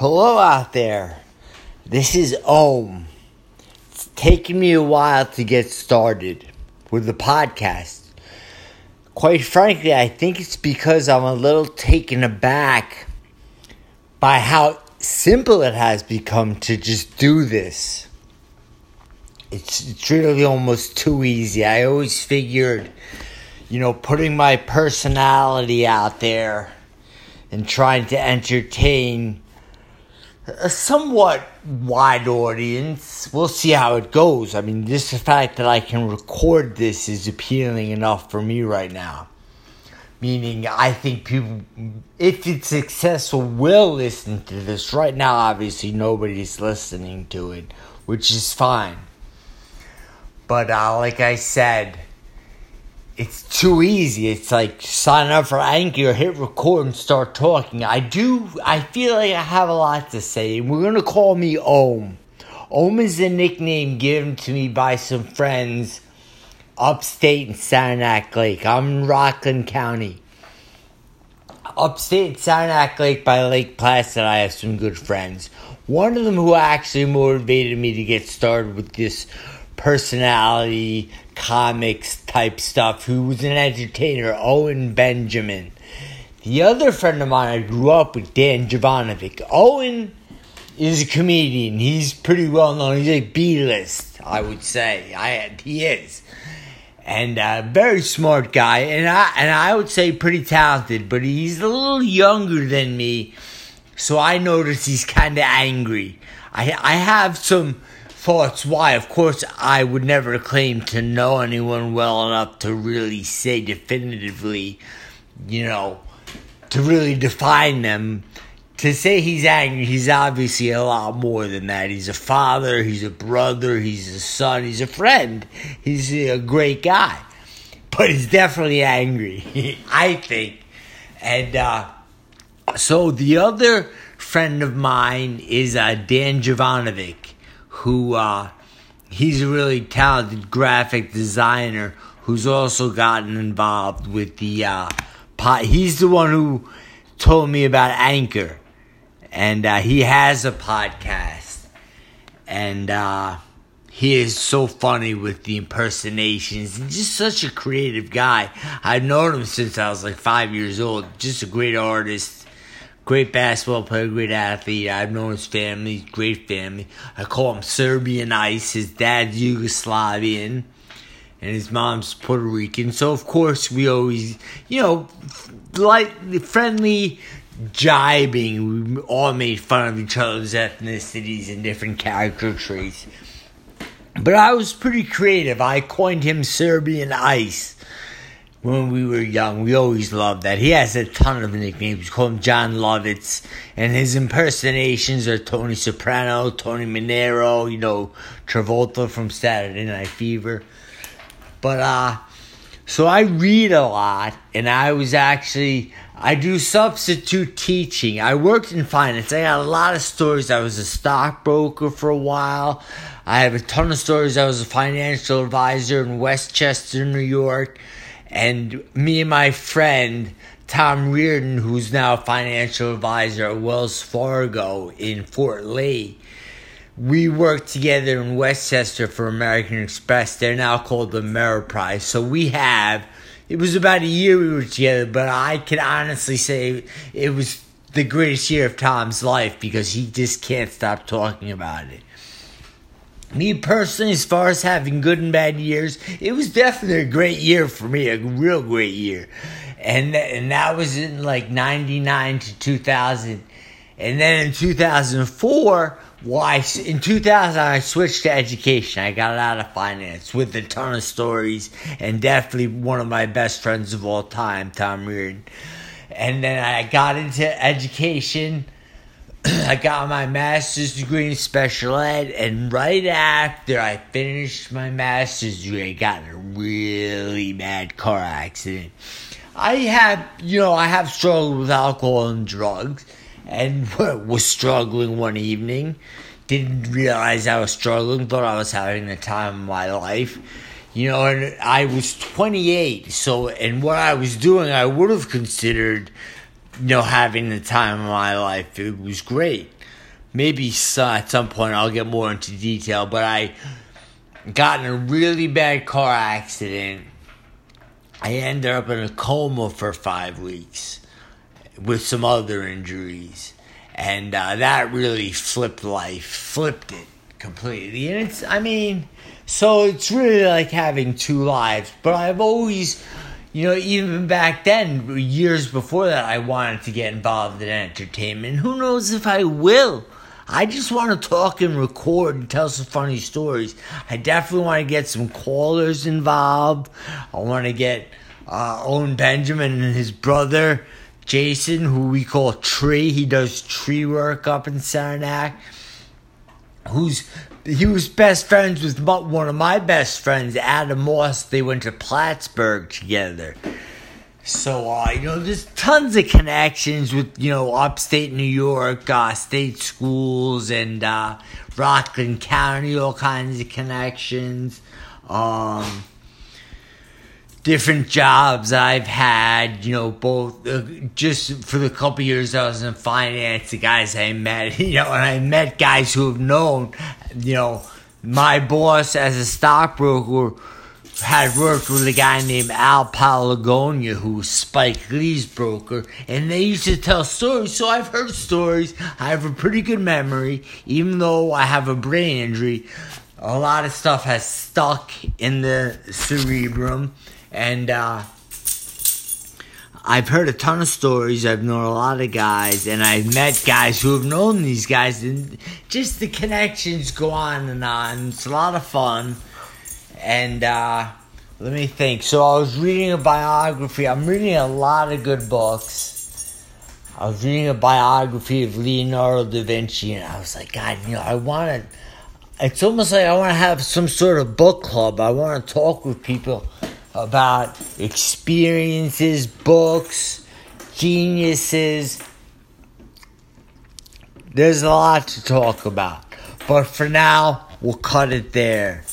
Hello out there. This is Ohm. It's taken me a while to get started with the podcast. Quite frankly, I think it's because I'm a little taken aback by how simple it has become to just do this. It's, it's really almost too easy. I always figured, you know, putting my personality out there and trying to entertain a somewhat wide audience. We'll see how it goes. I mean, just the fact that I can record this is appealing enough for me right now. Meaning, I think people, if it's successful, will listen to this. Right now, obviously, nobody's listening to it, which is fine. But, uh, like I said, it's too easy. It's like sign up for Anchor, hit record, and start talking. I do. I feel like I have a lot to say. We're gonna call me Ohm. Ohm is a nickname given to me by some friends upstate in Saranac Lake. I'm in Rockland County. Upstate Saranac Lake by Lake Placid, I have some good friends. One of them who actually motivated me to get started with this personality comics type stuff who was an entertainer, Owen Benjamin. The other friend of mine I grew up with, Dan Jovanovic. Owen is a comedian. He's pretty well known. He's a B list, I would say. I he is. And a very smart guy, and I and I would say pretty talented, but he's a little younger than me, so I notice he's kind of angry. I I have some thoughts why. Of course, I would never claim to know anyone well enough to really say definitively, you know, to really define them. To say he's angry, he's obviously a lot more than that. He's a father, he's a brother, he's a son, he's a friend. He's a great guy. But he's definitely angry, I think. And uh, so the other friend of mine is uh, Dan Jovanovic who uh, he's a really talented graphic designer who's also gotten involved with the uh. He's the one who told me about Anchor, and uh, he has a podcast, and uh, he is so funny with the impersonations. He's just such a creative guy. I've known him since I was like five years old. Just a great artist Great basketball player, great athlete. I've known his family, great family. I call him Serbian Ice. His dad's Yugoslavian, and his mom's Puerto Rican. So of course we always, you know, like friendly jibing. We all made fun of each other's ethnicities and different character traits. But I was pretty creative. I coined him Serbian Ice when we were young. We always loved that. He has a ton of nicknames. We call him Jon Lovitz. And his impersonations are Tony Soprano, Tony Manero, you know, Travolta from Saturday Night Fever. But, uh, so I read a lot, and I was actually, I do substitute teaching. I worked in finance. I got a lot of stories. I was a stockbroker for a while. I have a ton of stories. I was a financial advisor in Westchester, New York. And me and my friend, Tom Reardon, who's now financial advisor at Wells Fargo in Fort Lee, we worked together in Westchester for American Express. They're now called the Ameriprise. So we have, it was about a year we were together, but I can honestly say it was the greatest year of Tom's life because he just can't stop talking about it me personally, as far as having good and bad years, it was definitely a great year for me, a real great year. And, and that was in like 99 to 2000. And then in 2004, why well, in 2000 I switched to education. I got out of finance with a ton of stories and definitely one of my best friends of all time, Tom Reardon. And then I got into education I got my master's degree in special ed, and right after I finished my master's degree, I got in a really bad car accident. I have, you know, I have struggled with alcohol and drugs, and was struggling one evening. Didn't realize I was struggling, thought I was having the time of my life. You know, and I was 28, so, and what I was doing, I would have considered you know, having the time of my life. It was great. Maybe at some point I'll get more into detail, but I got in a really bad car accident. I ended up in a coma for five weeks with some other injuries. And uh, that really flipped life, flipped it completely. And it's, I mean, so it's really like having two lives. But I've always, you know, even back then, years before that, I wanted to get involved in entertainment. Who knows if I will? I just want to talk and record and tell some funny stories. I definitely want to get some callers involved. I want to get uh, Owen Benjamin and his brother Jason, who we call Tree. He does tree work up in Saranac. Who's he was best friends with one of my best friends, Adam Moss. They went to Plattsburgh together. So, uh, you know, there's tons of connections with, you know, upstate New York, uh, state schools, and uh, Rockland County, all kinds of connections. Um, different jobs I've had, you know, both uh, just for the couple years I was in finance, the guys I met, you know, and I met guys who have known, you know, my boss as a stockbroker had worked with a guy named Al Palagonia, who was Spike Lee's broker, and they used to tell stories. So I've heard stories. I have a pretty good memory, even though I have a brain injury. A lot of stuff has stuck in the cerebrum and uh, I've heard a ton of stories. I've known a lot of guys, and I've met guys who have known these guys, and just the connections go on and on. It's a lot of fun. And uh, let me think. So I was reading a biography. I'm reading a lot of good books. I was reading a biography of Leonardo da Vinci, and I was like, God, you know, I want to. It's almost like I want to have some sort of book club. I want to talk with people about experiences, books, geniuses. There's a lot to talk about. But for now, we'll cut it there.